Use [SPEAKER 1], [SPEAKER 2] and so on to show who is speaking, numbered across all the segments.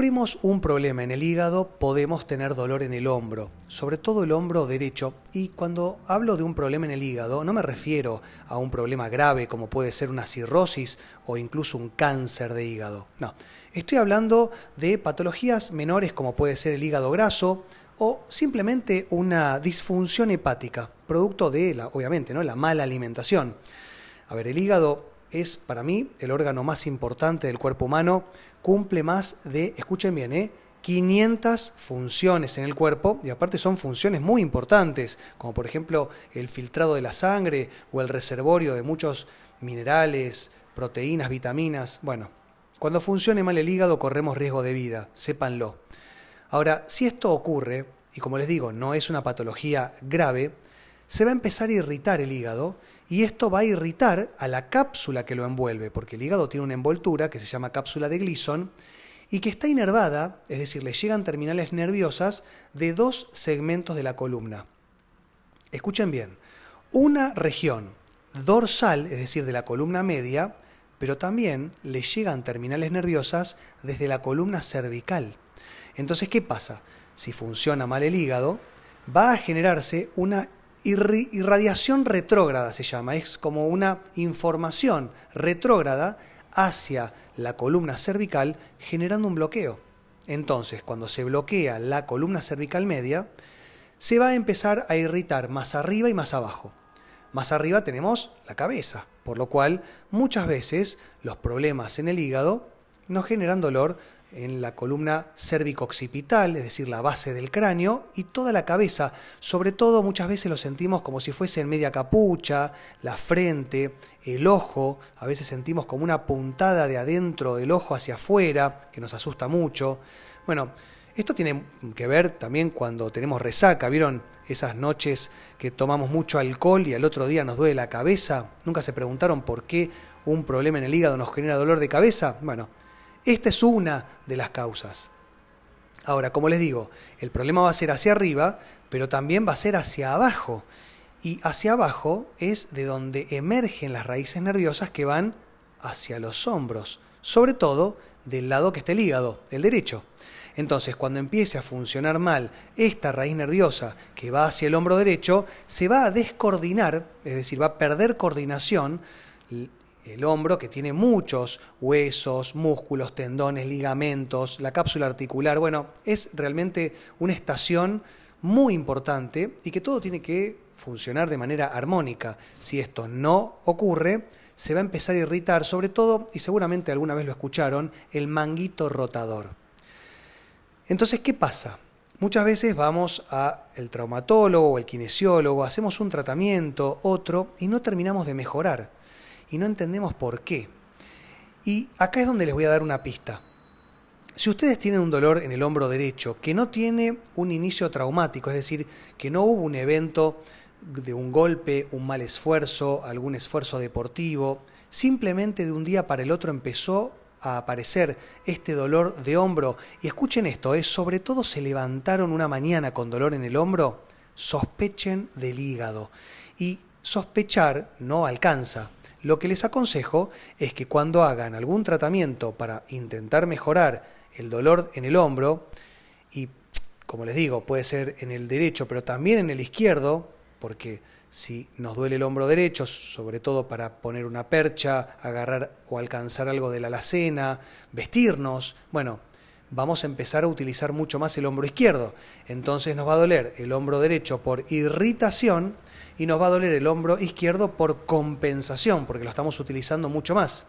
[SPEAKER 1] sufrimos un problema en el hígado, podemos tener dolor en el hombro, sobre todo el hombro derecho. Y cuando hablo de un problema en el hígado, no me refiero a un problema grave como puede ser una cirrosis o incluso un cáncer de hígado. No, estoy hablando de patologías menores como puede ser el hígado graso o simplemente una disfunción hepática, producto de la, obviamente, ¿no? la mala alimentación. A ver, el hígado es para mí el órgano más importante del cuerpo humano, cumple más de, escuchen bien, ¿eh? 500 funciones en el cuerpo y aparte son funciones muy importantes, como por ejemplo el filtrado de la sangre o el reservorio de muchos minerales, proteínas, vitaminas. Bueno, cuando funcione mal el hígado corremos riesgo de vida, sépanlo. Ahora, si esto ocurre, y como les digo, no es una patología grave, se va a empezar a irritar el hígado y esto va a irritar a la cápsula que lo envuelve, porque el hígado tiene una envoltura que se llama cápsula de Gleason y que está inervada, es decir, le llegan terminales nerviosas de dos segmentos de la columna. Escuchen bien, una región dorsal, es decir, de la columna media, pero también le llegan terminales nerviosas desde la columna cervical. Entonces, ¿qué pasa? Si funciona mal el hígado, va a generarse una irradiación retrógrada se llama, es como una información retrógrada hacia la columna cervical generando un bloqueo. Entonces, cuando se bloquea la columna cervical media, se va a empezar a irritar más arriba y más abajo. Más arriba tenemos la cabeza, por lo cual muchas veces los problemas en el hígado nos generan dolor en la columna cérvico-occipital, es decir, la base del cráneo, y toda la cabeza. Sobre todo muchas veces lo sentimos como si fuese en media capucha, la frente, el ojo, a veces sentimos como una puntada de adentro del ojo hacia afuera, que nos asusta mucho. Bueno, esto tiene que ver también cuando tenemos resaca, ¿vieron? Esas noches que tomamos mucho alcohol y al otro día nos duele la cabeza. ¿Nunca se preguntaron por qué un problema en el hígado nos genera dolor de cabeza? Bueno, esta es una de las causas. Ahora, como les digo, el problema va a ser hacia arriba, pero también va a ser hacia abajo. Y hacia abajo es de donde emergen las raíces nerviosas que van hacia los hombros, sobre todo del lado que está el hígado, el derecho. Entonces, cuando empiece a funcionar mal esta raíz nerviosa que va hacia el hombro derecho, se va a descoordinar, es decir, va a perder coordinación el hombro que tiene muchos huesos, músculos, tendones, ligamentos, la cápsula articular, bueno, es realmente una estación muy importante y que todo tiene que funcionar de manera armónica. Si esto no ocurre, se va a empezar a irritar, sobre todo, y seguramente alguna vez lo escucharon, el manguito rotador. Entonces, ¿qué pasa? Muchas veces vamos al traumatólogo o el kinesiólogo, hacemos un tratamiento, otro, y no terminamos de mejorar y no entendemos por qué. Y acá es donde les voy a dar una pista. Si ustedes tienen un dolor en el hombro derecho que no tiene un inicio traumático, es decir, que no hubo un evento de un golpe, un mal esfuerzo, algún esfuerzo deportivo, simplemente de un día para el otro empezó a aparecer este dolor de hombro, y escuchen esto, es ¿eh? sobre todo se levantaron una mañana con dolor en el hombro, sospechen del hígado. Y sospechar no alcanza, lo que les aconsejo es que cuando hagan algún tratamiento para intentar mejorar el dolor en el hombro, y como les digo, puede ser en el derecho, pero también en el izquierdo, porque si nos duele el hombro derecho, sobre todo para poner una percha, agarrar o alcanzar algo de la alacena, vestirnos, bueno, vamos a empezar a utilizar mucho más el hombro izquierdo. Entonces nos va a doler el hombro derecho por irritación y nos va a doler el hombro izquierdo por compensación, porque lo estamos utilizando mucho más.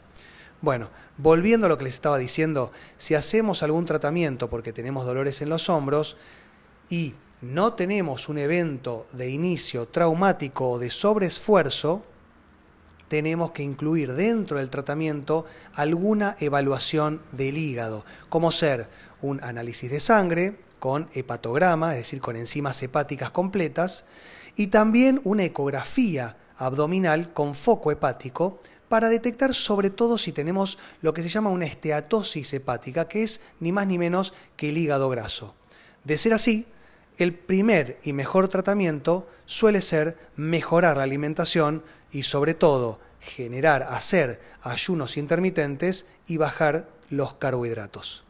[SPEAKER 1] Bueno, volviendo a lo que les estaba diciendo, si hacemos algún tratamiento porque tenemos dolores en los hombros y no tenemos un evento de inicio traumático o de sobreesfuerzo, tenemos que incluir dentro del tratamiento alguna evaluación del hígado, como ser un análisis de sangre con hepatograma, es decir, con enzimas hepáticas completas, y también una ecografía abdominal con foco hepático para detectar sobre todo si tenemos lo que se llama una esteatosis hepática, que es ni más ni menos que el hígado graso. De ser así, el primer y mejor tratamiento suele ser mejorar la alimentación y sobre todo generar, hacer ayunos intermitentes y bajar los carbohidratos.